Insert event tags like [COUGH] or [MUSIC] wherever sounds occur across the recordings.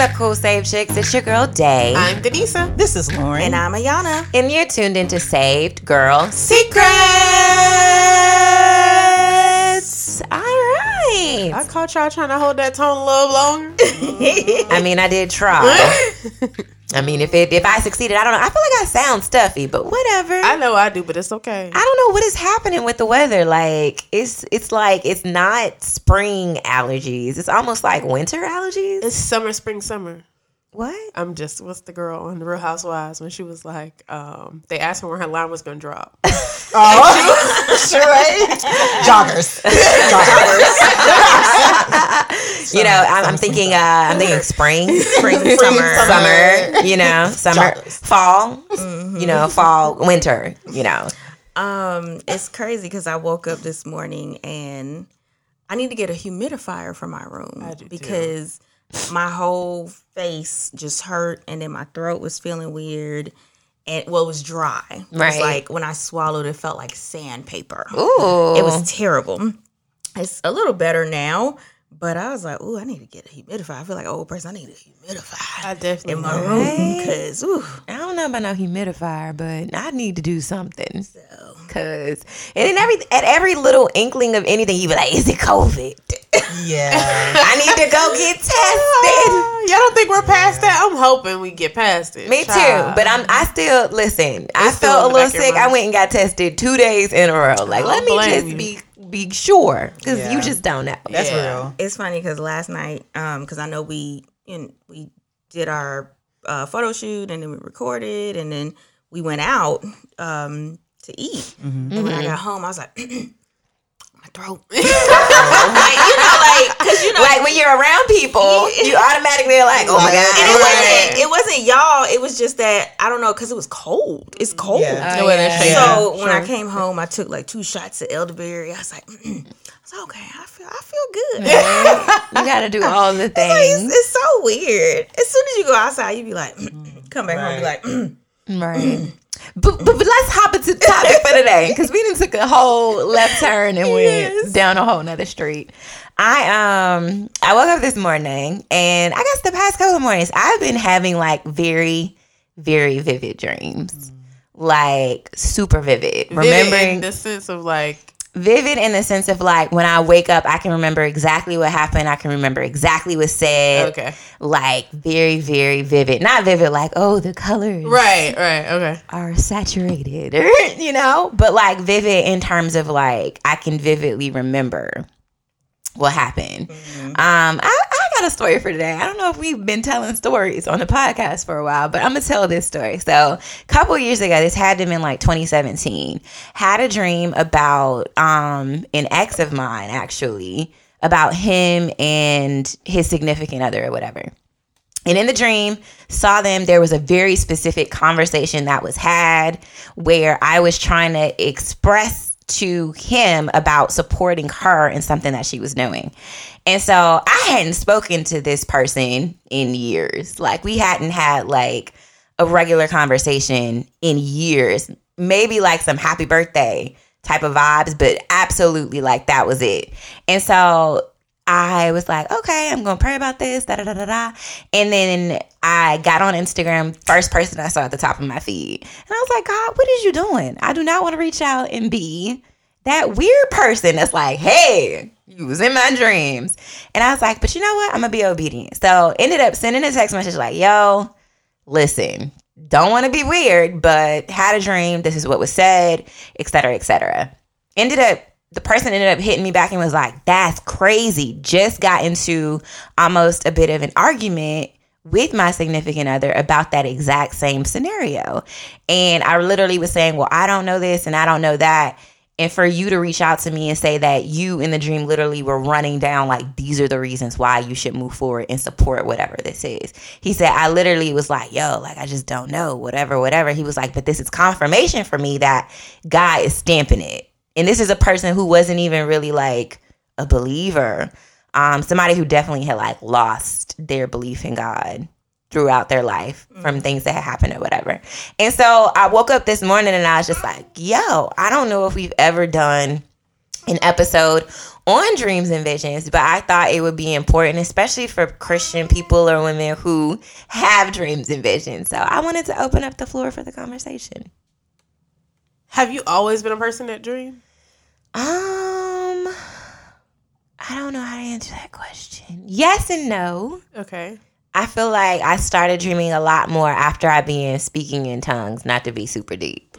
up, cool save chicks? It's your girl Day. I'm Denisa. This is Lauren. And I'm Ayana. and you're tuned into Saved Girl Secrets. All right. I caught y'all trying to hold that tone a little longer. [LAUGHS] I mean, I did try. [LAUGHS] I mean, if it if I succeeded, I don't know. I feel like I sound stuffy, but whatever. I know I do, but it's okay. I don't know what is happening with the weather. Like it's it's like it's not spring allergies. It's almost like winter allergies. It's summer, spring, summer. What? I'm just what's the girl on the Real Housewives when she was like, um, they asked her when her line was gonna drop. [LAUGHS] oh, sure. [LAUGHS] Joggers. Joggers. [LAUGHS] You know, I'm, I'm thinking. Uh, I'm thinking spring, Spring, Spring, summer. summer. summer. You know, summer, Joggers. fall. You know, fall, winter. You know. Um, it's crazy because I woke up this morning and I need to get a humidifier for my room I do too. Because my whole face just hurt and then my throat was feeling weird and well, it was dry. It was Right. like when I swallowed, it felt like sandpaper. Ooh, It was terrible. It's a little better now, but I was like, "Ooh, I need to get a humidifier." I feel like an old person. I need a humidifier I definitely in my know. room because, ooh, I don't know about no humidifier, but I need to do something. so. Cause and in every at every little inkling of anything, you be like, "Is it COVID? Yeah. I need to go get tested." [LAUGHS] Y'all don't think we're past that? I'm hoping we get past it. Me too, but I'm. I still listen. I It's still felt a little back of your sick. I went and got tested two days in a row. Like, let me just you. be be sure, because Yeah. you just don't know. That's Yeah. real. it's funny because last night, um, because I know we you know, we did our uh, photo shoot and then we recorded and then we went out um to eat. And when I got home, I was like, my [CLEARS THROAT] throat. [LAUGHS] like, you know, like because you know. Like when you're around people, you automatically are like, "Oh my god!" and it wasn't. It wasn't y'all. It was just that I don't know because it was cold. It's cold. Oh, yeah. The weather changed. So Yeah, when I came home, I took like two shots of elderberry. I was like, I was like, okay, I feel, I feel good. [LAUGHS] You got to do all the It's, like, it's, things, it's so weird. As soon as you go outside, you be like, come back home, be like, right? [CLEARS THROAT] But, but, but let's hop into the topic for today because we didn't took a whole left turn and went Yes. down a whole nother street. I um I woke up this morning and I guess the past couple of mornings I've been having like very very vivid dreams, like super vivid. Vivid Remembering in the sense of like, vivid in the sense of like when I wake up, I can remember exactly what happened. I can remember exactly what said. okay, Like very, very vivid. Not vivid like, oh, the colors right, right, okay. are saturated, [LAUGHS] or, you know, but like vivid in terms of like I can vividly remember what happened. Um, I, I got a story for today. I don't know if we've been telling stories on the podcast for a while, but I'm gonna tell this story. So, a couple years ago, this had to have been like 2017. Had a dream about um an ex of mine actually about him and his significant other or whatever. And in the dream, saw them. There was a very specific conversation that was had where I was trying to express to him about supporting her in something that she was doing. And so I hadn't spoken to this person in years. Like we hadn't had like a regular conversation in years. Maybe like some happy birthday type of vibes, but absolutely like that was it. And so I was like, okay, I'm gonna pray about this, da da da da da. And then I got on Instagram, first person I saw at the top of my feed. And I was like, God, what is you doing? I do not want to reach out and be that weird person that's like, hey, you was in my dreams. And I was like, but you know what? I'm gonna be obedient. So ended up sending a text message like, yo, listen, don't want to be weird, but had a dream. This is what was said, et cetera, et cetera. Ended up, the person ended up hitting me back and was like, that's crazy. Just got into almost a bit of an argument with my significant other about that exact same scenario. And I literally was saying, well, I don't know this and I don't know that. And for you to reach out to me and say that you in the dream literally were running down, like, these are the reasons why you should move forward and support whatever this is. He said, I literally was like, yo, like, I just don't know, whatever, whatever. He was like, but this is confirmation for me that God is stamping it. And this is a person who wasn't even really like a believer. Um, somebody who definitely had like lost their belief in God throughout their life from things that had happened or whatever. And so I woke up this morning and I was just like, yo, I don't know if we've ever done an episode on dreams and visions, but I thought it would be important, especially for Christian people or women who have dreams and visions. So I wanted to open up the floor for the conversation. Have you always been a person that dream? Um, I don't know how to answer that question. Yes and no. Okay. I feel like I started dreaming a lot more after I began speaking in tongues, not to be super deep.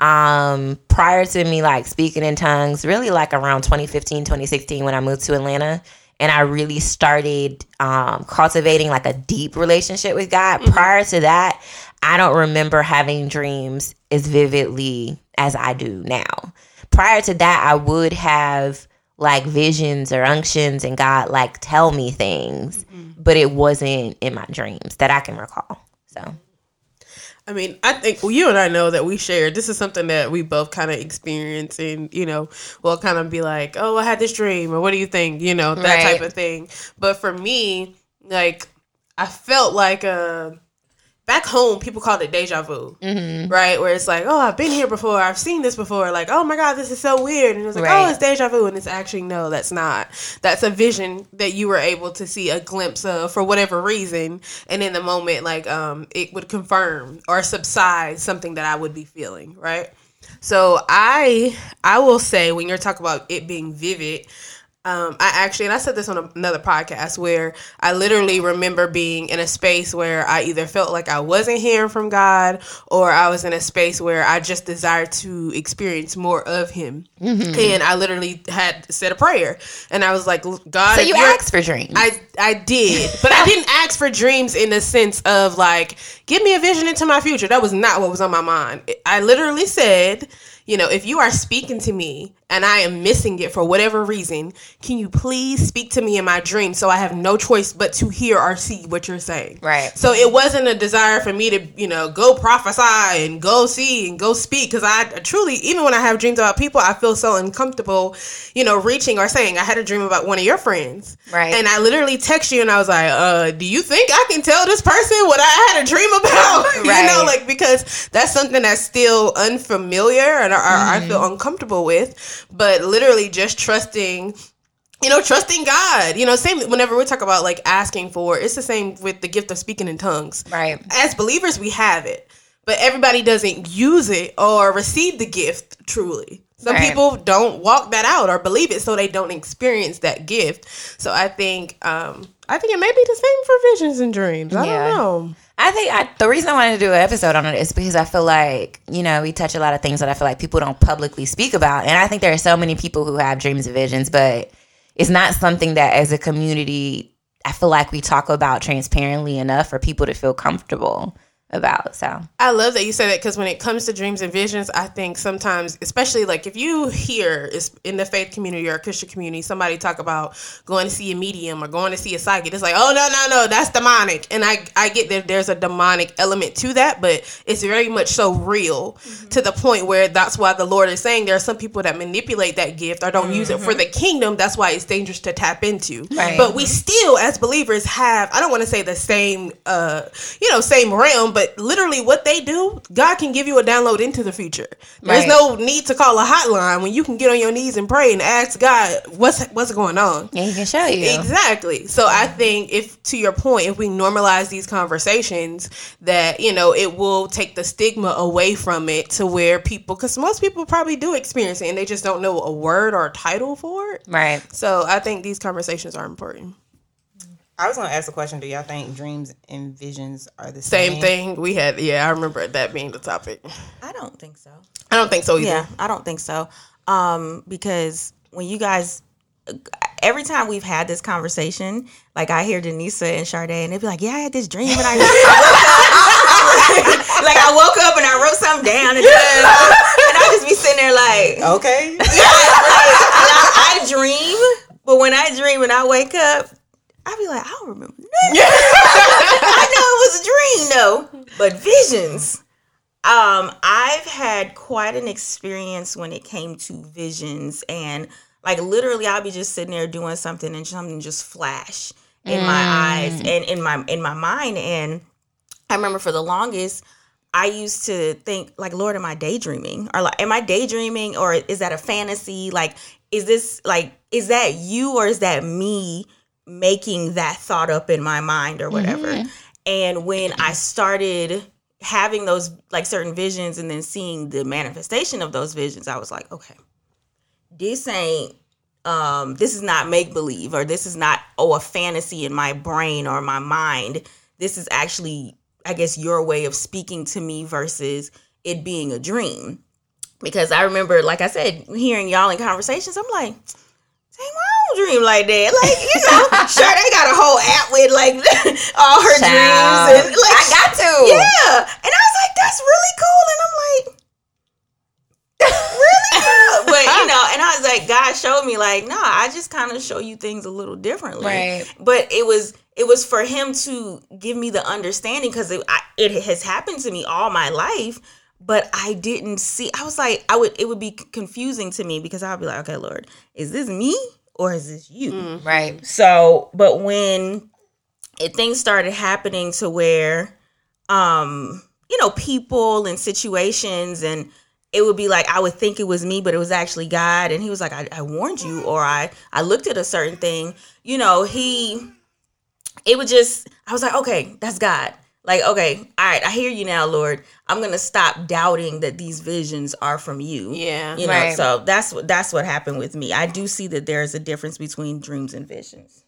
Um, prior to me like speaking in tongues, really like around 2015, 2016 when I moved to Atlanta and I really started um, cultivating like a deep relationship with God. Prior to that, I don't remember having dreams as vividly as I do now. Prior to that, I would have like visions or unctions and God like tell me things, but it wasn't in my dreams that I can recall. So I mean, I think well, you and I know that we share. This is something that we both kind of experience, and you know, we'll kind of be like, "Oh, I had this dream," or "What do you think?" You know, that Right. type of thing. But for me, like, I felt like uh back home, people called it deja vu, right? Where it's like, "Oh, I've been here before. I've seen this before." Like, "Oh my god, this is so weird," and it was like, Right. "Oh, it's deja vu," and it's actually no, that's not. That's a vision that you were able to see a glimpse of for whatever reason, and in the moment, like, um, it would confirm or subside something that I would be feeling, right? So I I will say when you're talking about it being vivid, um, I actually and I said this on another podcast where I literally remember being in a space where I either felt like I wasn't hearing from God or I was in a space where I just desired to experience more of Him, and I literally had said a prayer and I was like, God, So you asked for dreams. I I did, but I didn't ask for dreams in the sense of like, give me a vision into my future. That was not what was on my mind. I literally said, you know, if you are speaking to me and I am missing it for whatever reason, can you please speak to me in my dream so I have no choice but to hear or see what you're saying? Right. So it wasn't a desire for me to, you know, go prophesy and go see and go speak because I truly, even when I have dreams about people, I feel so uncomfortable, you know, reaching or saying. I had a dream about one of your friends, Right. And I literally text you and I was like, uh, "Do you think I can tell this person what I had a dream about?" Right. [LAUGHS] you know, like because that's something that's still unfamiliar and or I feel uncomfortable with. But literally, just trusting you know, trusting God. You know, same whenever we talk about like asking for, it's the same with the gift of speaking in tongues. Right. As believers, we have it, but everybody doesn't use it or receive the gift truly. Some Right. people don't walk that out or believe it, so they don't experience that gift. So I think, um, I think it may be the same for visions and dreams. I Yeah. don't know. I think I, the reason I wanted to do an episode on it is because I feel like you know we touch a lot of things that I feel like people don't publicly speak about, and I think there are so many people who have dreams and visions, but it's not something that as a community I feel like we talk about transparently enough for people to feel comfortable about. So I love that you say that because when it comes to dreams and visions, I think sometimes, especially like if you hear is in the faith community or Christian community, somebody talk about going to see a medium or going to see a psychic, it's like, oh no, no, no, that's demonic. And I I get that there's a demonic element to that, but it's very much so real to the point where that's why the Lord is saying there are some people that manipulate that gift or don't use it for the kingdom. That's why it's dangerous to tap into. Right. But we still, as believers, have I don't want to say the same, uh, you know, same realm, but literally what they do, God can give you a download into the future. There's Right. no need to call a hotline when you can get on your knees and pray and ask God what's what's going on. yeah, he can show you. Exactly. So I think if to your point, if we normalize these conversations, that you know it will take the stigma away from it to where people, because most people probably do experience it and they just don't know a word or a title for it. Right. So I think these conversations are important. I was gonna ask a question. Do y'all think dreams and visions are the same? Same thing we had. Yeah, I remember that being the topic. I don't think so. I don't think so either. Yeah, I don't think so. Um, because when you guys, every time we've had this conversation, like I hear Denisa and Sade, and they'd be like, "Yeah, I had this dream, and I, I woke up, [LAUGHS] like I woke up and I wrote something down, and, and I just be sitting there like, Okay. like, I, I dream, but when I dream and I wake up, I be like, I don't remember nothing. [LAUGHS] I know it was a dream though, but visions. Um, I've had quite an experience when it came to visions, and like literally, I'll be just sitting there doing something, and something just flash in my eyes and in my in my mind. And I remember for the longest, I used to think like, Lord, am I daydreaming? Or like, am I daydreaming or is that a fantasy? Like, is this like, is that you or is that me making that thought up in my mind or whatever? And when I started having those like certain visions and then seeing the manifestation of those visions, I was like, okay, this ain't um this is not make believe or this is not oh a fantasy in my brain or my mind. This is actually i guess your way of speaking to me versus it being a dream. Because i remember like i said hearing y'all in conversations i'm like dang why don't dream like that like you know [LAUGHS] sure they got a whole app with like [LAUGHS] all her Child. dreams and like I got to. yeah and i was like that's really cool and i'm like really good. [LAUGHS] but you know and i was like god showed me like nah i just kind of show you things a little differently Right. but it was it was for him to give me the understanding because it, I- it has happened to me all my life but i didn't see i was like i would it would be confusing to me because i would be like okay lord is this me or is this you Right. so, but when it, things started happening to where, um, you know, people and situations, and it would be like I would think it was me, but it was actually God, and He was like, "I, I warned you," or I I looked at a certain thing. You know, He, it would just I was like, okay, that's God. Like, okay, all right, I hear you now, Lord. I'm gonna stop doubting that these visions are from you. Yeah. You know, Right. so that's what that's what happened with me. I do see that there's a difference between dreams and visions.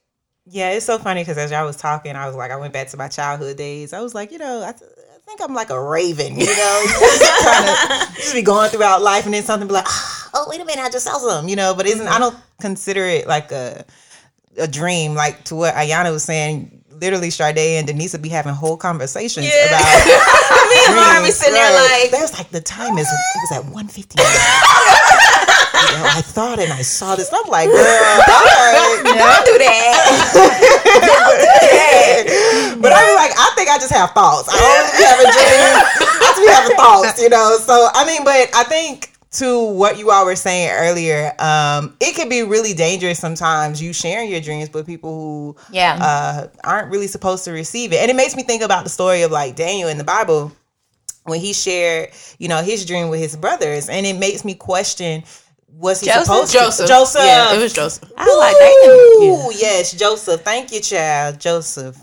Yeah, it's so funny because as y'all was talking, I was like, I went back to my childhood days. I was like, you know, I, th- I think I'm like a raven, you know, [LAUGHS] just of just be going throughout life, and then something be like, ah, oh, wait a minute, I just saw something, you know. But isn't I mm-hmm. don't consider it like a a dream, like to what Ayana was saying. Literally, Sade and Denise would be having whole conversations Yeah. about. [LAUGHS] Me and Lauren be sitting there right. like, there's like the time is it was at one fifty. [LAUGHS] You know, I thought and I saw this. I'm like, girl, all right, you know? Don't do that. but I mean, like, I think I just have thoughts. I don't be having dreams. I just be having thoughts, you know. So I mean, but I think to what you all were saying earlier, um, it can be really dangerous sometimes. You sharing your dreams with people who Yeah. uh, aren't really supposed to receive it, and it makes me think about the story of like Daniel in the Bible when he shared, you know, his dream with his brothers, and it makes me question. Was he Joseph? supposed to? Joseph. Joseph. Yeah, it was Joseph. I was like, damn. Ooh, yes, Joseph. Thank you, child. Joseph.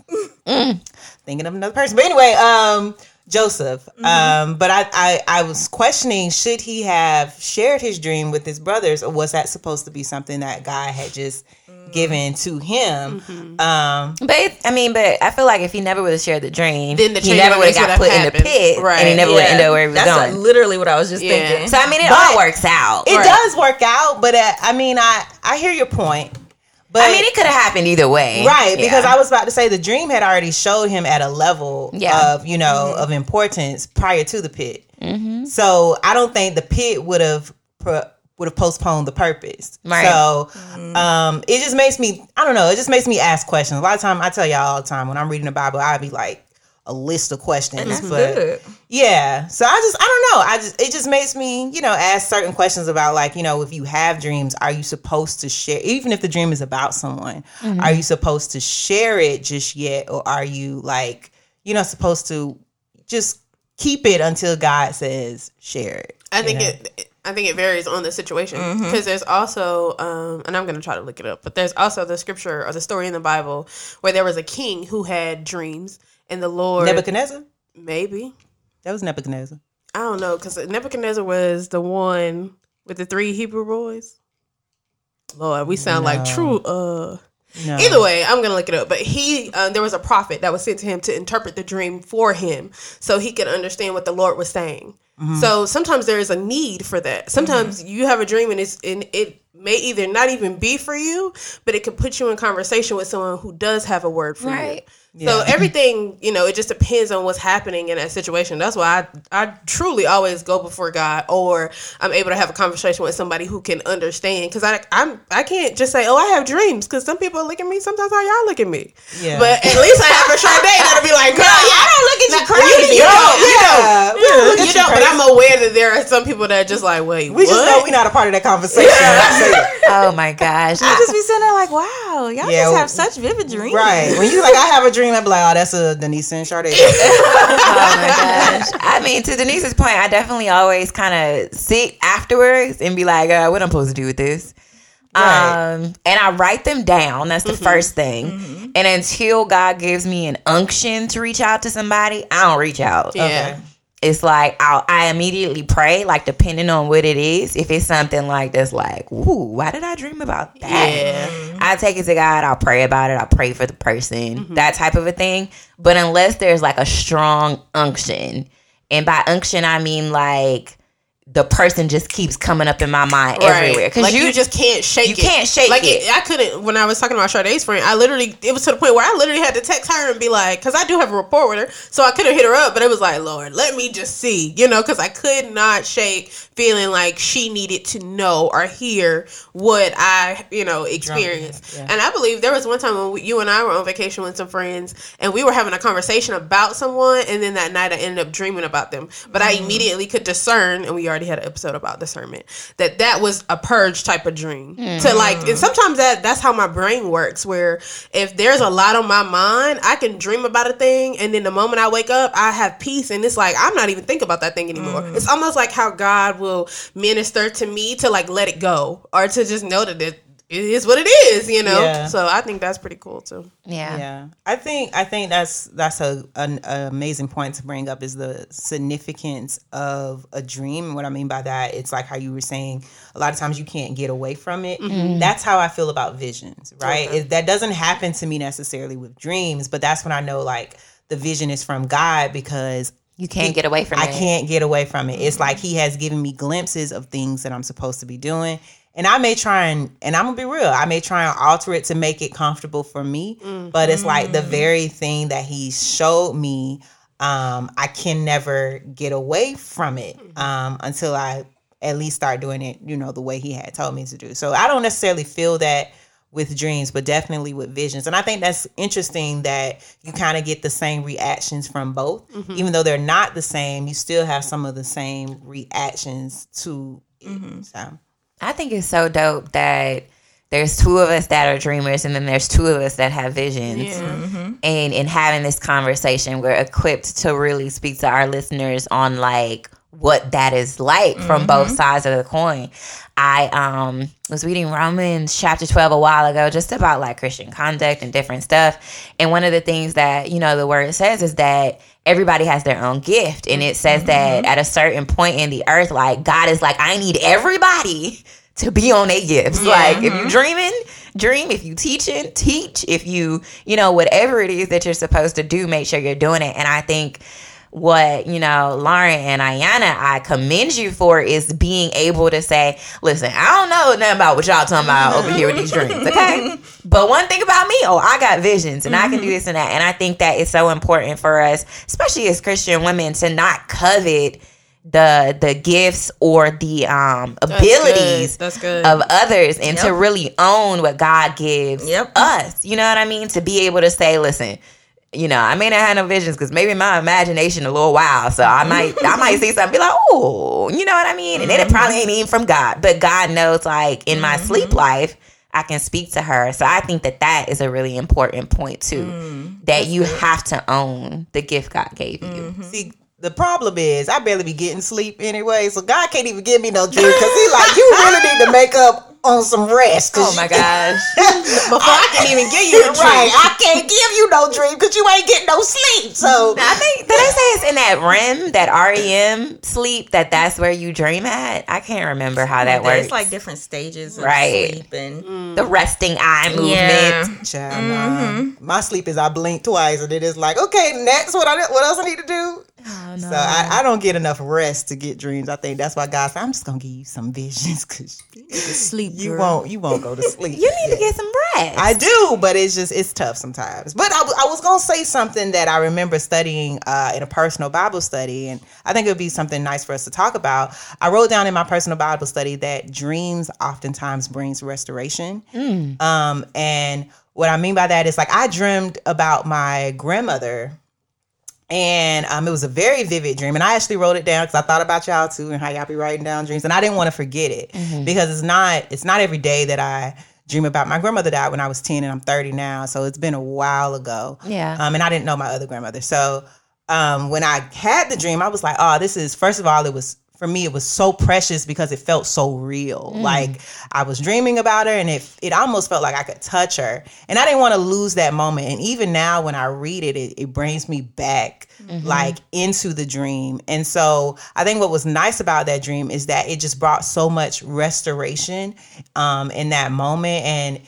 Thinking of another person. But anyway, um, Joseph. Um, but I, I, I was questioning should he have shared his dream with his brothers, or was that supposed to be something that God had just given to him? Um, But it, I mean, but I feel like if he never would have shared the dream, Then the he never would have reaction got put have in the happened. pit, and he Right. never would have ended up where he was that's going. what- literally what I was just Yeah. thinking. so I mean, it But- all works out. it Right. does work out, but uh, I mean, I, I hear your point. But I mean, it could have happened either way, Right, Yeah. because I was about to say the dream had already showed him at a level Yeah. of you know Mm-hmm. of importance prior to the pit. Mm-hmm. So I don't think the pit would have pro- would have postponed the purpose. Right. So um, it just makes me I don't know. It just makes me ask questions. A lot of time I tell y'all all the time when I'm reading the Bible, I'd be like a list of questions. That's but good. yeah. So I just I don't know. I just it just makes me, you know, ask certain questions about like, you know, if you have dreams, are you supposed to share even if the dream is about someone, are you supposed to share it just yet or are you like, you know, supposed to just keep it until God says share it? I think know? it. I think it varies on the situation Mm-hmm. because there's also, um, and I'm gonna try to look it up, but there's also the scripture or the story in the Bible where there was a king who had dreams, and the Lord Nebuchadnezzar? maybe That was Nebuchadnezzar. I don't know because Nebuchadnezzar was the one with the three Hebrew boys. Lord, we sound like true. Uh, No. Either way, I'm gonna look it up. But he, uh, there was a prophet that was sent to him to interpret the dream for him, so he could understand what the Lord was saying. So sometimes there is a need for that. Sometimes you have a dream and it's and it may either not even be for you, but it could put you in conversation with someone who does have a word for Right. you. So everything, you know, it just depends on what's happening in that situation. That's why I, I truly always go before God, or I'm able to have a conversation with somebody who can understand. Because I, I'm, I can't just say, "Oh, I have dreams," because some people look at me sometimes how y'all look at me. Yeah. But at least I have a Sade that'll be like, [LAUGHS] "Girl, I don't look at you [LAUGHS] you, crazy. you know, you know, Yeah. We don't look at You know, but I'm aware that there are some people that are just like, wait, we what? just know we're not a part of that conversation. I say that. Oh my gosh. I just be sitting there like, wow, y'all Yeah, just well, have such vivid dreams. Right. When you like, I have a dream, I'm like, oh, that's a Denise and Sade. [LAUGHS] oh my [LAUGHS] gosh. I mean, to Denise's point, I definitely always kind of sit afterwards and be like, uh, what am I'm supposed to do with this. Right. Um, and I write them down. That's the first thing. And until God gives me an unction to reach out to somebody, I don't reach out. yeah. Okay. It's like I'll, I immediately pray, like depending on what it is. If it's something like that's like, ooh, why did I dream about that? Yeah. I take it to God. I'll pray about it. I'll pray for the person, mm-hmm. that type of a thing. But unless there's like a strong unction, and by unction I mean like the person just keeps coming up in my mind everywhere because like you, you, just can't shake you it. You can't shake like it. I couldn't when I was talking about Sade's friend. I literally it was to the point where I literally had to text her and be like, because I do have a rapport with her, so I could have hit her up, but it was like, Lord, let me just see, you know, because I could not shake feeling like she needed to know or hear what I, you know, experienced. yeah. And I believe there was one time when we, you and I were on vacation with some friends, and we were having a conversation about someone, and then that night I ended up dreaming about them, but I mm. immediately could discern, and we already had an episode about discernment, that that was a purge type of dream. To like, and sometimes that that's how my brain works. Where if there's a lot on my mind, I can dream about a thing, and then the moment I wake up, I have peace, and it's like I'm not even thinking about that thing anymore. Mm. It's almost like how God will minister to me to like let it go, or to just know that it, it is what it is, you know. Yeah. So I think that's pretty cool too. yeah. Yeah, I think I think that's that's a an, an amazing point to bring up is the significance of a dream. And what I mean by that, it's like how you were saying. A lot of times you can't get away from it. Mm-hmm. Mm-hmm. That's how I feel about visions, right? It, that doesn't happen to me necessarily with dreams, but that's when I know like the vision is from God because You can't get away from I it. can't get away from it. It's mm-hmm. like he has given me glimpses of things that I'm supposed to be doing. And I may try and and I'm gonna be real, I may try and alter it to make it comfortable for me. Mm. But it's like the mm. very thing that he showed me, um, I can never get away from it mm-hmm. um, until I at least start doing it, you know, the way he had told me to do. So I don't necessarily feel that with dreams, but definitely with visions. And I think that's interesting that you kind of get the same reactions from both. Mm-hmm. Even though they're not the same, you still have some of the same reactions to it. Mm-hmm. So I think it's so dope that there's two of us that are dreamers and then there's two of us that have visions. Yeah. And in having this conversation, we're equipped to really speak to our listeners on like what that is like from both sides of the coin. I um was reading Romans chapter 12 a while ago just about like Christian conduct and different stuff. And one of the things that, you know, the word says is that everybody has their own gift. And it says that mm-hmm. at a certain point in the earth, like God is like, I need everybody to be on their gifts. Like if you're mm-hmm. dreaming, dream. If you teaching, teach. If you, you know, whatever it is that you're supposed to do, make sure you're doing it. And I think what you know lauren and ayana i commend you for is being able to say listen i don't know nothing about what y'all talking about over here with these dreams okay? [LAUGHS] But one thing about me oh i got visions and i can do this and that. And i think that is so important for us especially as christian women to not covet the the gifts or the um abilities That's good. of others and to really own what god gives Yep. us. You know what i mean? To be able to say listen you know, I may not have no visions because maybe my imagination a little wild. So I might, I might see something, be like, oh, you know what I mean, and then it mm-hmm. probably ain't even from God, but God knows, like in my mm-hmm. sleep life, I can speak to her. So I think that that is a really important point too, mm, that you have to own the gift God gave you. Mm-hmm. see the problem is I barely be getting sleep anyway, so God can't even give me no dream because He like you really need to make up on some rest. Oh my [LAUGHS] gosh, Before I can even give you [LAUGHS] a dream. Right, I can't give you no dream because you ain't getting no sleep. So I think did they say it's in that REM, that REM sleep, that that's where you dream at? I can't remember how that works. It's like different stages of Right. sleep and mm. the resting eye movement. yeah. Child, mm-hmm. nah. my sleep is I blink twice and it is like okay next what I what else I need to do. Oh, So I, I don't get enough rest to get dreams. I think that's why God said I'm just gonna give you some visions because Sleep. You girl. won't you won't go to [LAUGHS] sleep. You need to get some rest. I do, but it's just it's tough sometimes. But I, w- I was gonna say something that I remember studying uh, in a personal Bible study, and I think it would be something nice for us to talk about. I wrote down in my personal Bible study that dreams oftentimes brings restoration, um, and what I mean by that is like I dreamed about my grandmother and um, it was a very vivid dream. And I actually wrote it down because I thought about y'all too and how y'all be writing down dreams, and I didn't want to forget it because it's not it's not every day that I dream about. My grandmother died when I was ten, and I'm 30 now, so it's been a while ago. Yeah. Um, and I didn't know my other grandmother, so um, when I had the dream, I was like, oh, this is first of all, it was for me, it was so precious because it felt so real. Like I was dreaming about her, and it it almost felt like I could touch her, and I didn't want to lose that moment. And even now, when I read it, it, it brings me back like into the dream. And so I think what was nice about that dream is that it just brought so much restoration um, in that moment, and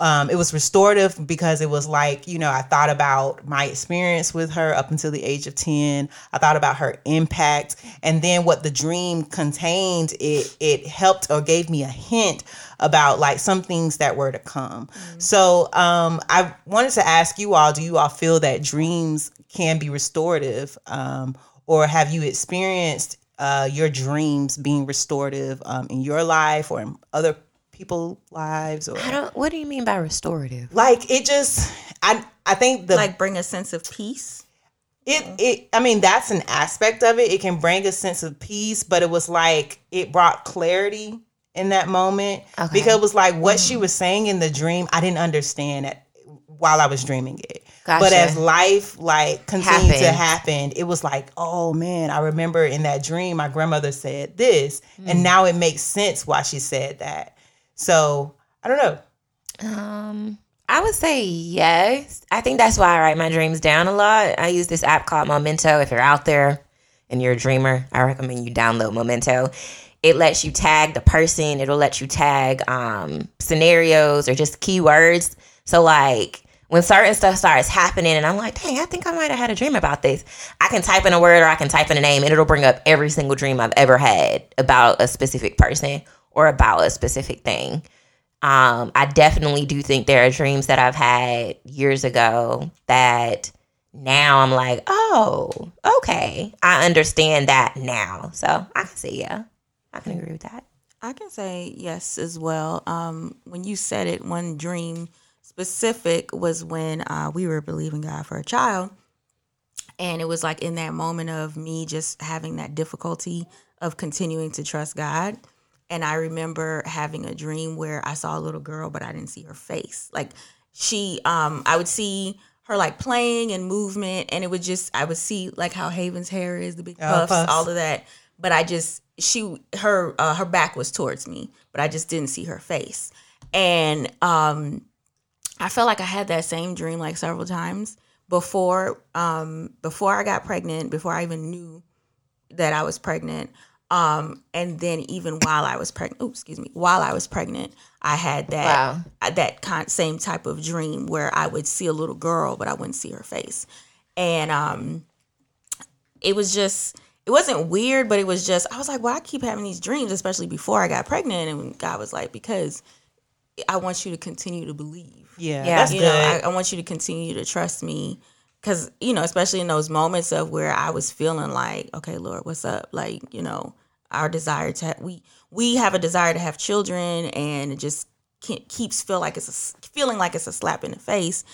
um, it was restorative because it was like you know i thought about my experience with her up until the age of 10 i thought about her impact. And then what the dream contained it it helped or gave me a hint about like some things that were to come. So um, i wanted to ask you all do you all feel that dreams can be restorative? Um, or have you experienced uh, your dreams being restorative um, in your life or in other people's lives or I don't. What do you mean by restorative? like it just i i think the like bring a sense of peace. it it i mean that's an aspect of it it can bring a sense of peace but it was like it brought clarity in that moment Okay. because it was like what she was saying in the dream i didn't understand it while i was dreaming it but as life like continued to happen it was like oh man i remember in that dream my grandmother said this Hmm. and now it makes sense why she said that so i don't know Um, I would say yes. I think that's why I write my dreams down a lot. I use this app called Memento. If you're out there and you're a dreamer, I recommend you download Memento. It lets you tag the person. It'll let you tag um, scenarios or just keywords. So like when certain stuff starts happening, and I'm like, dang, I think I might have had a dream about this. I can type in a word or I can type in a name, and it'll bring up every single dream I've ever had about a specific person or about a specific thing. Um, I definitely do think there are dreams that I've had years ago that now I'm like, oh, okay, I understand that now. So I can say, yeah, I can agree with that. I can say yes as well. Um, when you said it, one dream specific was when uh, we were believing God for a child. And it was like in that moment of me just having that difficulty of continuing to trust God. And I remember having a dream where I saw a little girl, but I didn't see her face. Like she, um, I would see her like playing and movement, and it would just, I would see like how Haven's hair is, the big puffs, puffs. all of that. But I just, she, her, uh, her back was towards me, but I just didn't see her face. And um, I felt like I had that same dream like several times before, um, before I got pregnant, before I even knew that I was pregnant. Um, and then even while I was pregnant, oh, excuse me, while I was pregnant, I had that Wow. uh, that kind same type of dream where I would see a little girl, but I wouldn't see her face, and um, it was just it wasn't weird, but it was just I was like, well, I keep having these dreams, especially before I got pregnant, and God was like, because I want you to continue to believe yeah, Yeah. that's you good know, I, I want you to continue to trust me. Cause, you know, especially in those moments of where I was feeling like, okay, Lord, what's up? Like, you know, our desire to, we, we have a desire to have children and it just ke- keeps feel like it's a, s- feeling like it's a slap in the face.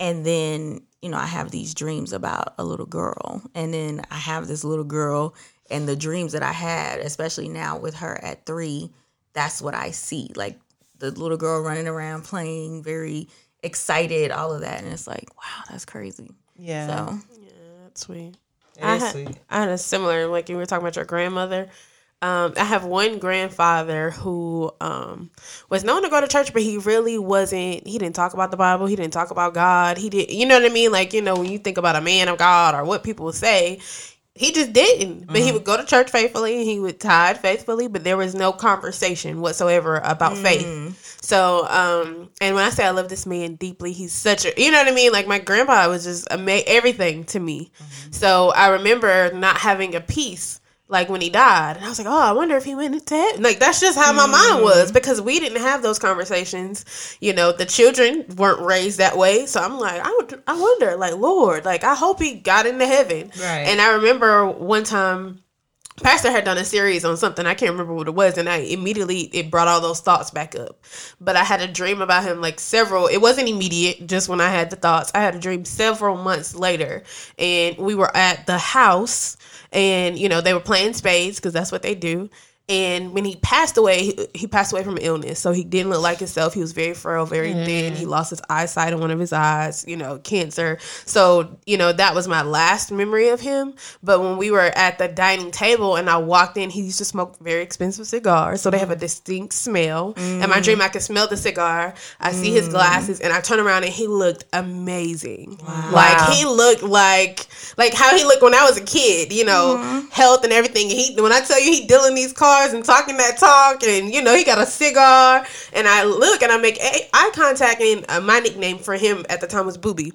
And then, you know, I have these dreams about a little girl. And then I have this little girl and the dreams that I had, especially now with her at three, that's what I see. Like the little girl running around playing, very excited, all of that. And it's like, wow, that's crazy. yeah So yeah That's sweet. I had, sweet. I had a similar, like you were talking about your grandmother. Um, I have one grandfather who um, was known to go to church, but he really wasn't. He didn't talk about the Bible. He didn't talk about God. He did, you know what I mean? Like you know, when you think about a man of God or what people would say, he just didn't. But he would go to church faithfully and he would tithe faithfully, but there was no conversation whatsoever about faith. So, um, and when I say I love this man deeply, he's such a, you know what I mean? Like my grandpa was just ama- everything to me. So I remember not having a peace like when he died. And I was like, oh, I wonder if he went into heaven. Like that's just how my mind mm. was because we didn't have those conversations. You know, the children weren't raised that way. So I'm like, I would, I wonder, like, Lord, like I hope he got into heaven. Right. And I remember one time Pastor had done a series on something I can't remember what it was, and I immediately it brought all those thoughts back up. But I had a dream about him like several. It wasn't immediate, just when I had the thoughts. I had a dream several months later, and we were at the house, and you know they were playing spades because that's what they do. And when he passed away, he, he passed away from illness. So he didn't look like himself. He was very frail, very thin. Mm. He lost his eyesight in one of his eyes, you know, cancer. So, you know, that was my last memory of him. But when we were at the dining table and I walked in, he used to smoke very expensive cigars. So they have a mm. distinct smell. In my mm. dream, I could smell the cigar. I see his glasses and I turn around and he looked amazing. Like he looked like like how he looked when I was a kid, you know, mm-hmm. health and everything. And he when I tell you he dealing these and talking that talk and you know, he got a cigar and I look and I make eye contact and uh, my nickname for him at the time was Booby.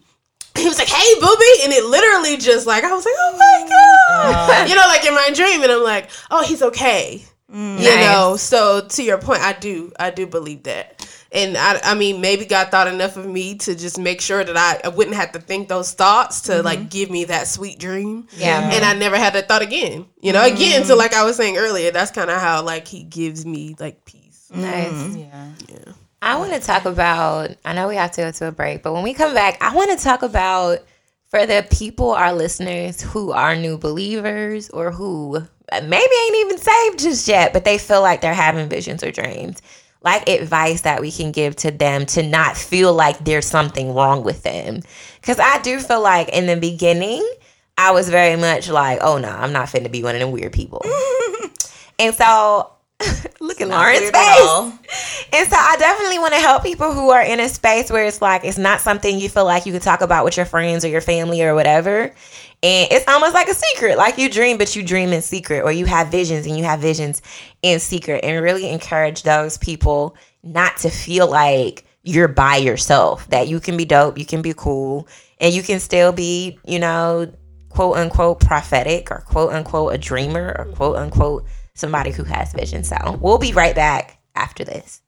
He was like, "Hey, Booby," and it literally just like I was like, "Oh my god," you know, like in my dream, and I'm like, "Oh, he's okay." You know, so to your point, I do, I do believe that, and I, I mean, maybe God thought enough of me to just make sure that I, I wouldn't have to think those thoughts to like mm-hmm. give me that sweet dream, Yeah. and I never had that thought again. You know, again, mm-hmm. so like I was saying earlier, that's kind of how like He gives me like peace. Nice. Mm-hmm. Yeah. I want to talk about. I know we have to go to a break, but when we come back, I want to talk about for the people, our listeners who are new believers or who uh, maybe ain't even saved just yet, but they feel like they're having visions or dreams. Like advice that we can give to them to not feel like there's something wrong with them. Because I do feel like in the beginning, I was very much like, oh no, I'm not finna be one of them weird people. [LAUGHS] and so, [LAUGHS] look at Lauren's face. And so I definitely want to help people who are in a space where it's like it's not something you feel like you can talk about with your friends or your family or whatever. And it's almost like a secret. Like you dream, but you dream in secret, or you have visions and you have visions in secret. And really encourage those people not to feel like you're by yourself, that you can be dope, you can be cool, and you can still be, you know, quote unquote prophetic or quote unquote a dreamer or quote unquote somebody who has vision. So we'll be right back after this.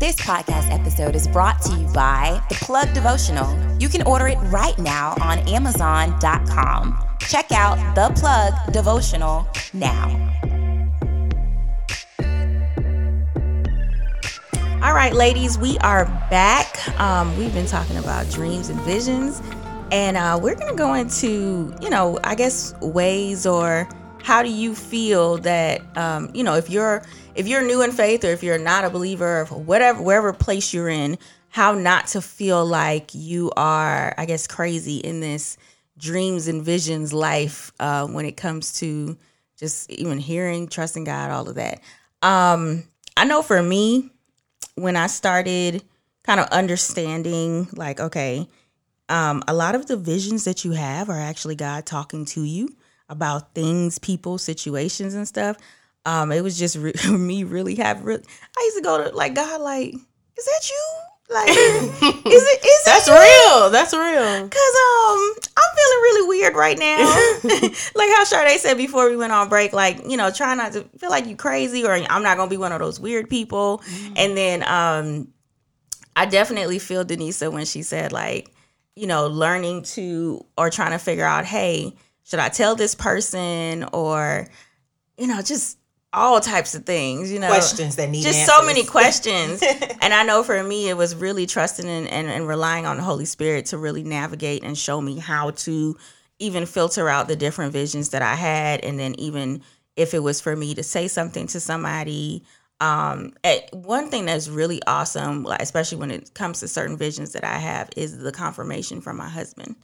This podcast episode is brought to you by The Plug Devotional. You can order it right now on Amazon.com. Check out The Plug Devotional now. All right, ladies, we are back. Um, we've been talking about dreams and visions, and uh, we're going to go into, you know, I guess ways or how do you feel that, um, you know, if you're if you're new in faith or if you're not a believer, or whatever wherever place you're in, how not to feel like you are, I guess, crazy in this dreams and visions life uh, when it comes to just even hearing, trusting God, all of that. Um, I know for me, when I started kind of understanding, like, okay, um, a lot of the visions that you have are actually God talking to you about things, people, situations, and stuff. Um, it was just re- [LAUGHS] me really have. Re- I used to go to like God, like, is that you? Like, [LAUGHS] is it? Is That's it real. That's real. Cause um, I'm feeling really weird right now. [LAUGHS] like how Sade said before we went on break, like you know, try not to feel like you crazy or I'm not gonna be one of those weird people. And then um, I definitely feel Denisa when she said like, you know, learning to or trying to figure out, hey, should I tell this person or, you know, just all types of things, you know, Questions that need answered. just so many questions. [LAUGHS] and I know for me, it was really trusting and, and, and relying on the Holy Spirit to really navigate and show me how to even filter out the different visions that I had. And then even if it was for me to say something to somebody. Um, one thing that's really awesome, especially when it comes to certain visions that I have, is the confirmation from my husband.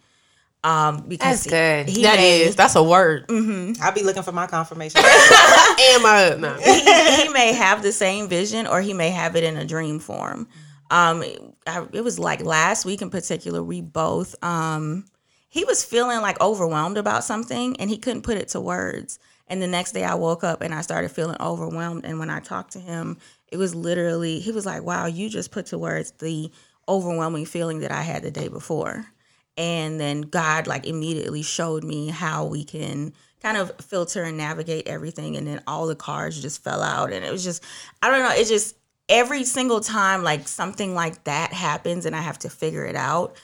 Um, because That's good. He, That may, is. That's a word. I'll be looking for my confirmation. [LAUGHS] and my no. he, he may have the same vision or he may have it in a dream form. Um, I, it was like last week in particular, we both, um, he was feeling like overwhelmed about something and he couldn't put it to words. And the next day I woke up and I started feeling overwhelmed. And when I talked to him, it was literally, he was like, wow, you just put to words the overwhelming feeling that I had the day before. And then God like immediately showed me how we can kind of filter and navigate everything. And then all the cards just fell out. And it was just, I don't know, it just every single time like something like that happens and I have to figure it out,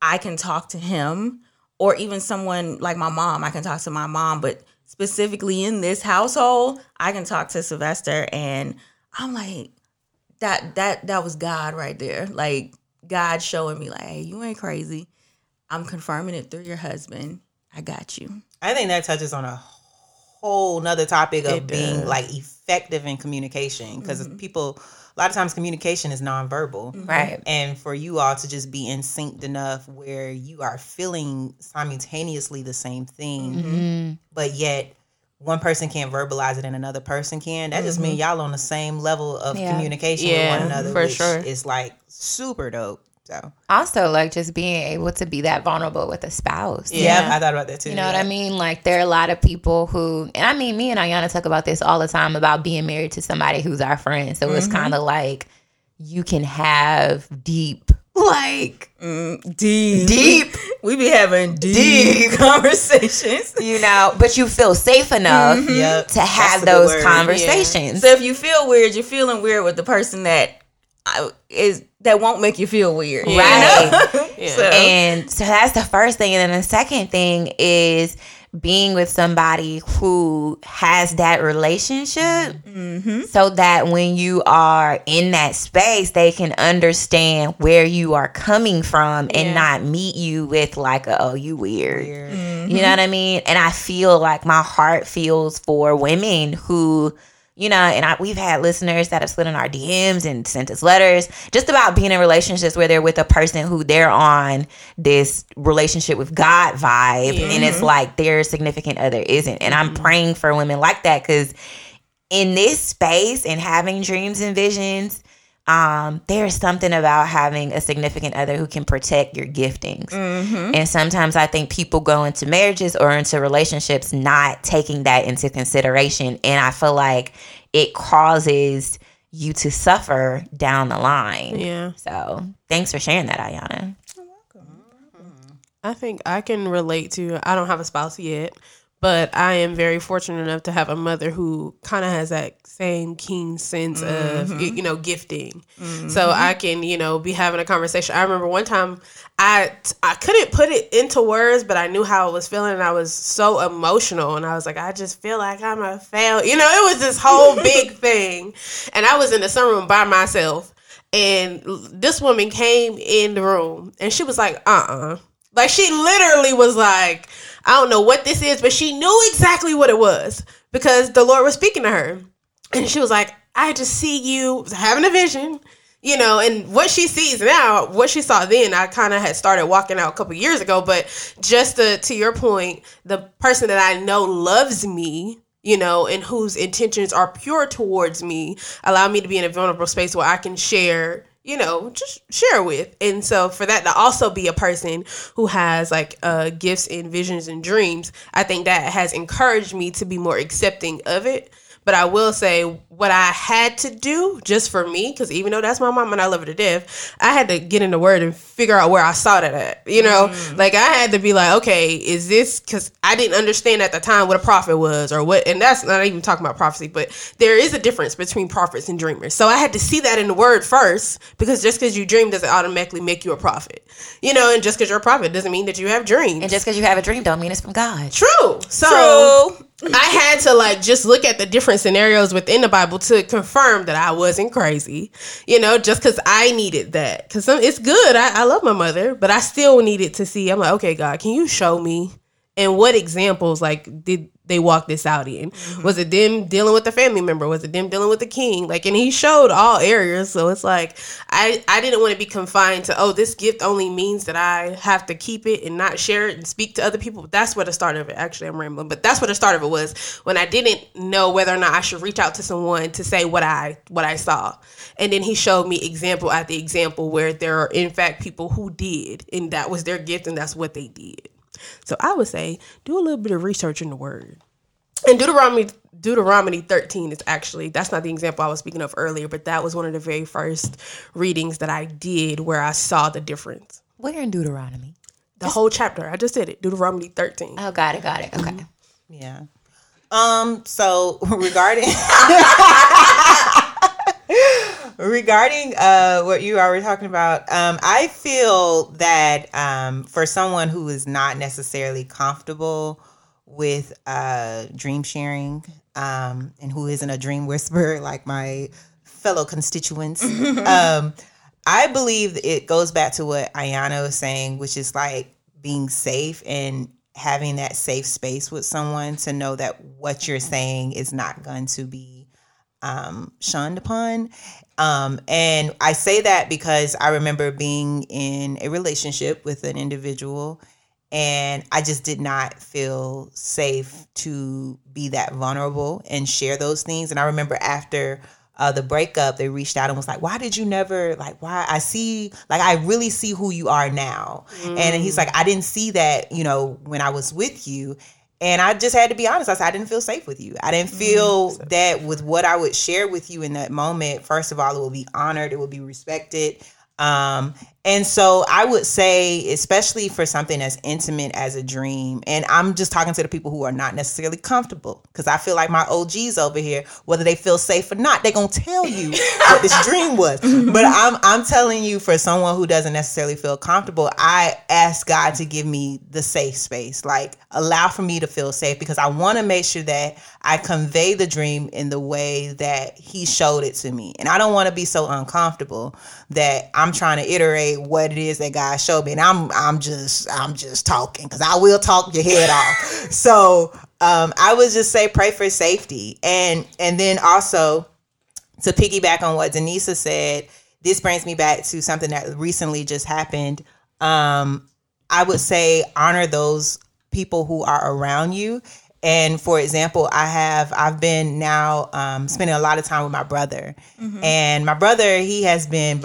I can talk to him or even someone like my mom. I can talk to my mom, but specifically in this household, I can talk to Sylvester and I'm like, that that that was God right there. Like God showing me like, hey, you ain't crazy. I'm confirming it through your husband. I got you. I think that touches on a whole nother topic of being like effective in communication because mm-hmm. people a lot of times communication is nonverbal mm-hmm. Right. and for you all to just be in sync enough where you are feeling simultaneously the same thing Mm-hmm. mm-hmm. but yet one person can't verbalize it and another person can that just means y'all on the same level of Yeah. communication Yeah, with one another for which sure. is like super dope so Also, like just being able to be that vulnerable with a spouse. yeah, Yeah. i thought about that too You know what I mean? Like there are a lot of people who, and I mean, me and Ayana talk about this all the time about being married to somebody who's our friend. So it's mm-hmm. kind of like you can have deep, [LAUGHS] like mm, Deep. deep, [LAUGHS] We be having deep, [LAUGHS] conversations. you know, but you feel safe enough mm-hmm. Yep. to have That's a good those word. conversations. So if you feel weird, you're feeling weird with the person that is that won't make you feel weird. you Right. [LAUGHS] Yeah. So, And so that's the first thing. And then the second thing is being with somebody who has that relationship mm-hmm. so that when you are in that space, they can understand where you are coming from and not meet you with, like, a, oh, you weird. You know mm-hmm. what I mean? And I feel like my heart feels for women who, you know, and I, we've had listeners that have slid in our DMs and sent us letters just about being in relationships where they're with a person who they're on this relationship with God vibe, and it's like their significant other isn't. And I'm mm-hmm. praying for women like that because in this space and having dreams and visions, um, there's something about having a significant other who can protect your giftings. And sometimes I think people go into marriages or into relationships not taking that into consideration. And I feel like it causes you to suffer down the line. Yeah. So thanks for sharing that, Ayana. I think I can relate to. I don't have a spouse yet, but I am very fortunate enough to have a mother who kind of has that same keen sense of you know gifting. So I can you know be having a conversation. I remember one time I I couldn't put it into words, but I knew how I was feeling, and I was so emotional, and I was like, I just feel like I'm a fail. You know, it was this whole [LAUGHS] big thing, and I was in the sunroom by myself. And this woman came in the room and she was like, uh uh Like she literally was like, I don't know what this is, but she knew exactly what it was because the Lord was speaking to her. And she was like, I just see you having a vision, you know, and what she sees now, what she saw then, I kind of had started walking out a couple years ago. But just to, to your point, the person that I know loves me, you know, and whose intentions are pure towards me, allow me to be in a vulnerable space where I can share, you know, just share with. And so for that to also be a person who has like uh, gifts and visions and dreams, I think that has encouraged me to be more accepting of it. But I will say what I had to do just for me, because even though that's my mom and I love her to death, I had to get in the word and figure out where I saw that at. You know, mm. like I had to be like, okay, is this because I didn't understand at the time what a prophet was or what, and that's not even talking about prophecy, but there is a difference between prophets and dreamers. So I had to see that in the word first, because just because you dream doesn't automatically make you a prophet. You know, and just because you're a prophet doesn't mean that you have dreams. And just because you have a dream don't mean it's from God. True. So I had to like just look at the different scenarios within the Bible to confirm that I wasn't crazy. You know, just because I needed that. Because it's good. I, I love my mother, but I still needed to see. I'm like, okay, God, can you show me? And what examples like did they walk this out in? Mm-hmm. Was it them dealing with the family member? Was it them dealing with the king? Like, and he showed all areas. So it's like I I didn't want to be confined to oh this gift only means that I have to keep it and not share it and speak to other people. That's where the start of it. Actually, I'm rambling, but that's where the start of it was when I didn't know whether or not I should reach out to someone to say what I what I saw, and then he showed me example after example where there are in fact people who did, and that was their gift and that's what they did. So I would say do a little bit of research in the word. And Deuteronomy Deuteronomy 13 is actually that's not the example I was speaking of earlier, but that was one of the very first readings that I did where I saw the difference. Where in Deuteronomy? The whole chapter. I just did it. Deuteronomy 13. Oh, got it, got it. Okay. Yeah. Um. So [LAUGHS] regarding [LAUGHS] regarding uh what you already talking about, um, I feel that um for someone who is not necessarily comfortable with uh, dream sharing um, and who isn't a dream whisperer [LAUGHS] like my fellow constituents. [LAUGHS] um, I believe it goes back to what Ayana was saying, which is like being safe and having that safe space with someone to know that what you're saying is not going to be um, shunned upon. Um, and I say that because I remember being in a relationship with an individual and I just did not feel safe to be that vulnerable and share those things. And I remember after uh, the breakup, they reached out and was like, "Why did you never like? Why I see like I really see who you are now." Mm. And he's like, "I didn't see that, you know, when I was with you." And I just had to be honest. I said I didn't feel safe with you. I didn't feel mm. that with what I would share with you in that moment. First of all, it will be honored. It will be respected. Um, and so I would say, especially for something as intimate as a dream, and I'm just talking to the people who are not necessarily comfortable because I feel like my OGs over here, whether they feel safe or not, they're gonna tell you [LAUGHS] what this dream was. Mm-hmm. But I'm I'm telling you, for someone who doesn't necessarily feel comfortable, I ask God to give me the safe space, like allow for me to feel safe because I want to make sure that I convey the dream in the way that He showed it to me, and I don't want to be so uncomfortable that I'm trying to iterate what it is that God showed me. And I'm I'm just I'm just talking because I will talk your head off. [LAUGHS] So um, I would just say pray for safety, and and then also to piggyback on what Denisa said. This brings me back to something that recently just happened. Um, I would say honor those people who are around you and for example i have i've been now um, spending a lot of time with my brother mm-hmm. and my brother he has been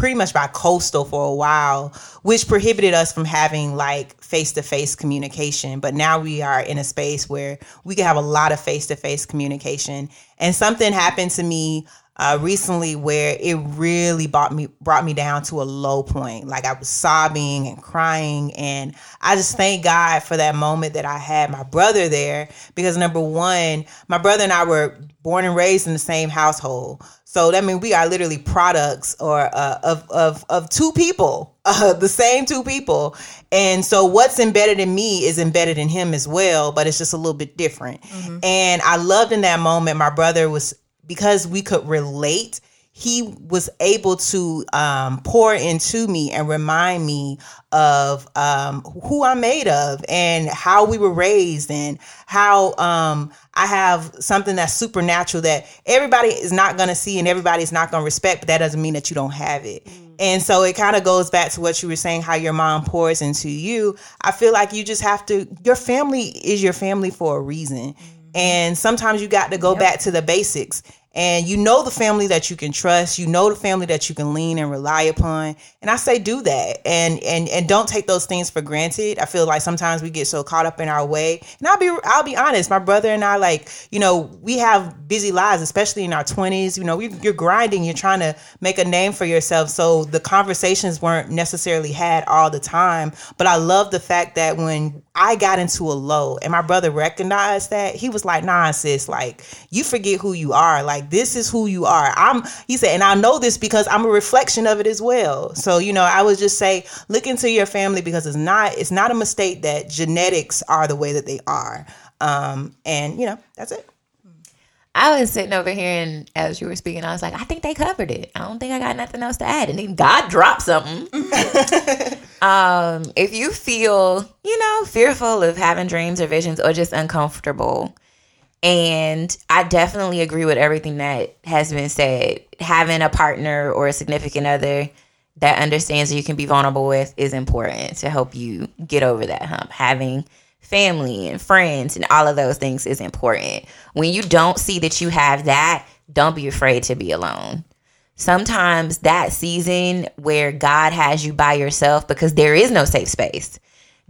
pretty much bicoastal for a while, which prohibited us from having like face to face communication. But now we are in a space where we can have a lot of face to face communication. And something happened to me uh, recently where it really brought me brought me down to a low point. Like I was sobbing and crying, and I just thank God for that moment that I had my brother there because number one, my brother and I were born and raised in the same household. So that means we are literally products or uh, of of of two people, [LAUGHS] uh, the same two people. And so what's embedded in me is embedded in him as well, but it's just a little bit different. Mm-hmm. And I loved in that moment my brother was because we could relate he was able to um, pour into me and remind me of um, who I'm made of and how we were raised and how um, I have something that's supernatural that everybody is not going to see and everybody's not going to respect, but that doesn't mean that you don't have it. Mm. And so it kind of goes back to what you were saying, how your mom pours into you. I feel like you just have to, your family is your family for a reason. Mm. Mm-hmm. And sometimes you got to go yep. back to the basics. And you know the family that you can trust. You know the family that you can lean and rely upon. And i say do that. And and and don't take those things for granted. I feel like sometimes we get so caught up in our way. And i'll be i'll be honest. My brother and i like you know we have busy lives especially in our 20s you know we, you're grinding. You're trying to make a name for yourself. So the conversations weren't necessarily had all the time. But i love the fact that when i got into a low and my brother recognized that he was like nah sis like you forget who you are like this is who you are i'm he said and i know this because i'm a reflection of it as well so you know i would just say look into your family because it's not it's not a mistake that genetics are the way that they are um and you know that's it I was sitting over here and as you were speaking, I was like, I think they covered it. I don't think I got nothing else to add. And then God dropped something. [LAUGHS] um, if you feel, you know, fearful of having dreams or visions or just uncomfortable, and I definitely agree with everything that has been said. Having a partner or a significant other that understands you can be vulnerable with is important to help you get over that hump. Having family and friends and all of those things is important. When you don't see that you have that, don't be afraid to be alone. Sometimes that season where God has you by yourself because there is no safe space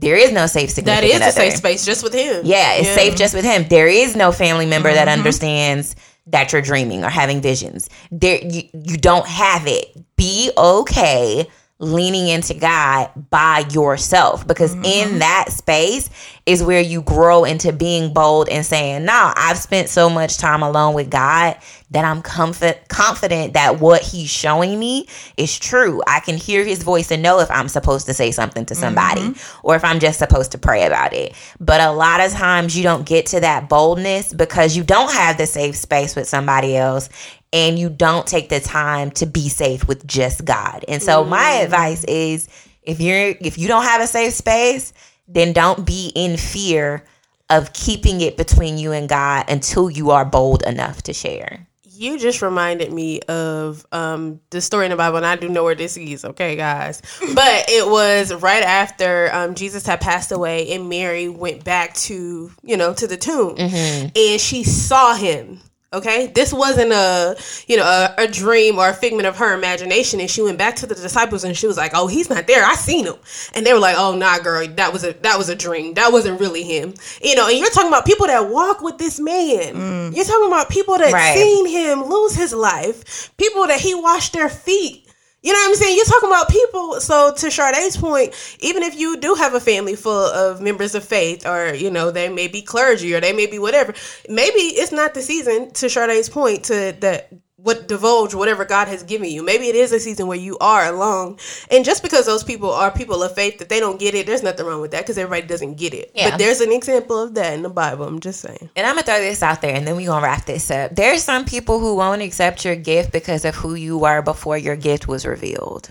there is no safe significant That is other. a safe space just with him. Yeah, it's yeah. safe just with him. There is no family member mm-hmm. that understands that you're dreaming or having visions. There you, you don't have it. Be okay leaning into God by yourself because mm-hmm. in that space is where you grow into being bold and saying, "No, I've spent so much time alone with God that I'm comfort confident that what He's showing me is true. I can hear His voice and know if I'm supposed to say something to somebody or if I'm just supposed to pray about it. But a lot of times you don't get to that boldness because you don't have the safe space with somebody else and you don't take the time to be safe with just God. And so my advice is if you're if you don't have a safe space, then don't be in fear of keeping it between you and God until you are bold enough to share. You just reminded me of um, the story in the Bible, and I do know where this is, okay, guys. [LAUGHS] But it was right after um, Jesus had passed away, and Mary went back to, you know, to the tomb, and she saw him. Okay, this wasn't a you know a, a dream or a figment of her imagination, and she went back to the disciples and she was like, "Oh, he's not there. I seen him," and they were like, "Oh, nah, girl, that was a that was a dream. That wasn't really him." You know, and you're talking about people that walk with this man. Mm. You're talking about people that Right. seen him lose his life, people that he washed their feet. You know what I'm saying? You're talking about people. So to Sade's point, even if you do have a family full of members of faith, or you know they may be clergy, or they may be whatever, maybe it's not the season. To Sade's point, to that what divulge whatever God has given you. Maybe it is a season where you are alone, and just because those people are people of faith that they don't get it, there's nothing wrong with that because everybody doesn't get it. Yeah. But there's an example of that in the Bible. I'm just saying. And I'm gonna throw this out there, and then we're gonna wrap this up. There's some people who won't accept your gift because of who you were before your gift was revealed.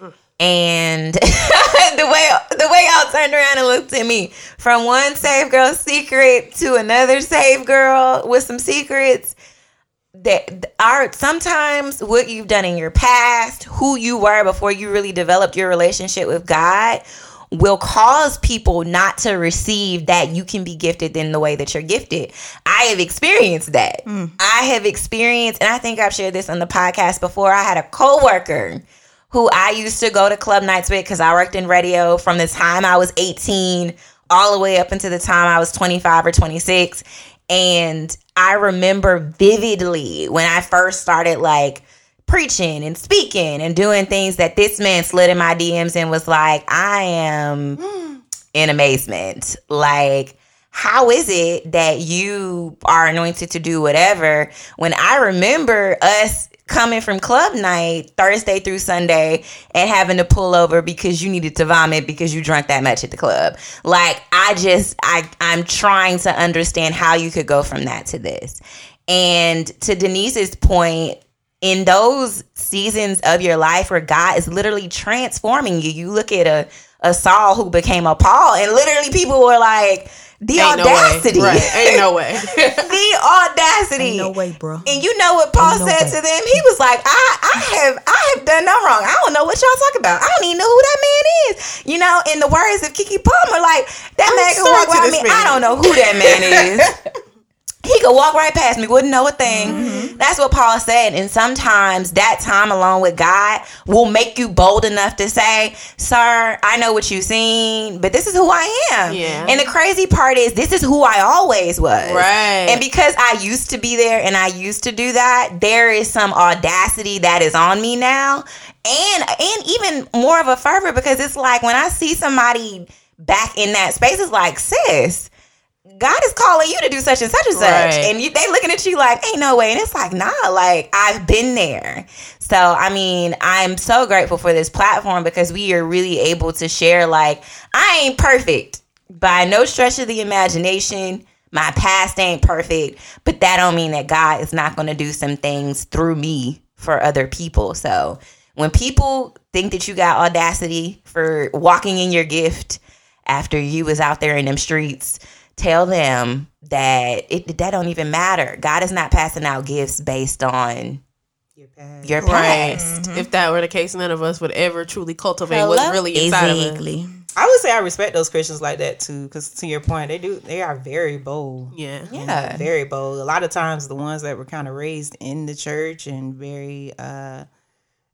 Mm. And [LAUGHS] the way the way y'all turned around and looked at me from one save girl secret to another save girl with some secrets that are sometimes what you've done in your past, who you were before you really developed your relationship with God, will cause people not to receive that you can be gifted in the way that you're gifted. I have experienced that. Mm. I have experienced, and I think I've shared this on the podcast before. I had a coworker who I used to go to club nights with because I worked in radio from the time I was 18 all the way up until the time I was 25 or 26. And I remember vividly when I first started like preaching and speaking and doing things that this man slid in my DMs and was like, I am mm. in amazement. Like, how is it that you are anointed to do whatever? When I remember us coming from club night Thursday through Sunday and having to pull over because you needed to vomit because you drank that much at the club. Like I just I I'm trying to understand how you could go from that to this. And to Denise's point, in those seasons of your life where God is literally transforming you, you look at a, a Saul who became a Paul, and literally people were like, the Ain't audacity. no. Right. Ain't no way. [LAUGHS] [LAUGHS] the audacity. Ain't no way, bro. And you know what Paul Ain't said way. to them? He was like, I, I have I have done no wrong. I don't know what y'all talking about. I don't even know who that man is. You know, in the words of Keke Palmer, like that man can sorry walk to me. man. I don't know who that man is. [LAUGHS] he could walk right past me, wouldn't know a thing. Mm-hmm. That's what Paul said. And sometimes that time alone with God will make you bold enough to say, Sir, I know what you've seen, but this is who I am. Yeah. And the crazy part is, this is who I always was. Right. And because I used to be there and I used to do that, there is some audacity that is on me now. And and even more of a fervor because it's like when I see somebody back in that space, it's like, sis, God is calling you to do such and such and such. Right. And you, they looking at you like, ain't no way. And it's like, nah, like I've been there. So, I mean, I'm so grateful for this platform because we are really able to share, like, I ain't perfect by no stretch of the imagination. My past ain't perfect, but that don't mean that God is not going to do some things through me for other people. So, when people think that you got audacity for walking in your gift after you was out there in them streets, tell them that it that don't even matter. God is not passing out gifts based on Your past. your Right. past. If that were the case, none of us would ever truly cultivate Hello? what's really inside of us. I would say I respect those Christians like that too, because to your point, they do they are very bold. Yeah. Yeah. very bold. A lot of times, the ones that were kind of raised in the church and very, uh,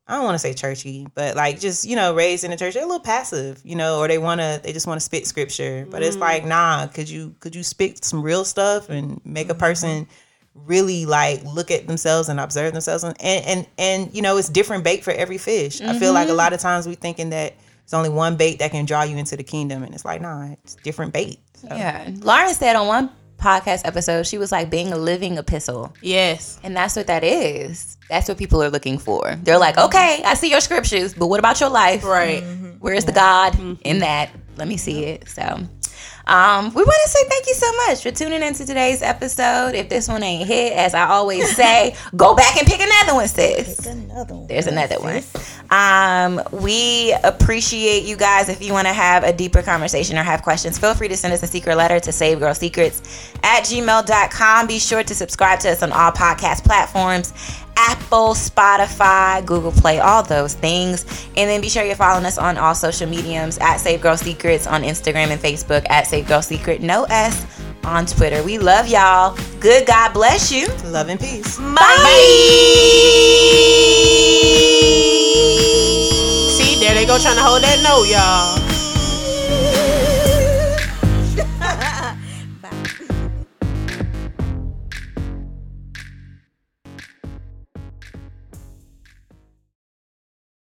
I don't want to say churchy, but like just you know, raised in the church, they're a little passive, you know, or they want to, they just want to spit scripture. But it's mm-hmm. like, nah, could you could you spit some real stuff and make a mm-hmm. person really like look at themselves and observe themselves and and and, you know, it's different bait for every fish. I feel like a mm-hmm. lot of times we thinking that it's only one bait that can draw you into the kingdom, and it's like, nah, it's different bait. So, Yeah. Lauren said on one podcast episode, she was like being a living epistle. Yes. And that's what that is. That's what people are looking for. They're like, mm-hmm. okay, I see your scriptures, but what about your life? Right. Where's the mm-hmm. God mm-hmm. in that? Let me see it. So, um, we want to say thank you so much for tuning into today's episode. If this one ain't hit, as I always [LAUGHS] say, go back and pick another one, sis. Another one. There's another one. Um, we appreciate you guys. If you want to have a deeper conversation or have questions, feel free to send us a secret letter to savegirlsecrets at gmail.com. Be sure to subscribe to us on all podcast platforms Apple, Spotify, Google Play, all those things. And then be sure you're following us on all social mediums at Save Girl Secrets on Instagram and Facebook at Save Girl Secret, no S on Twitter. We love y'all. Good God bless you. Love and peace. Bye. See, there they go trying to hold that note, y'all.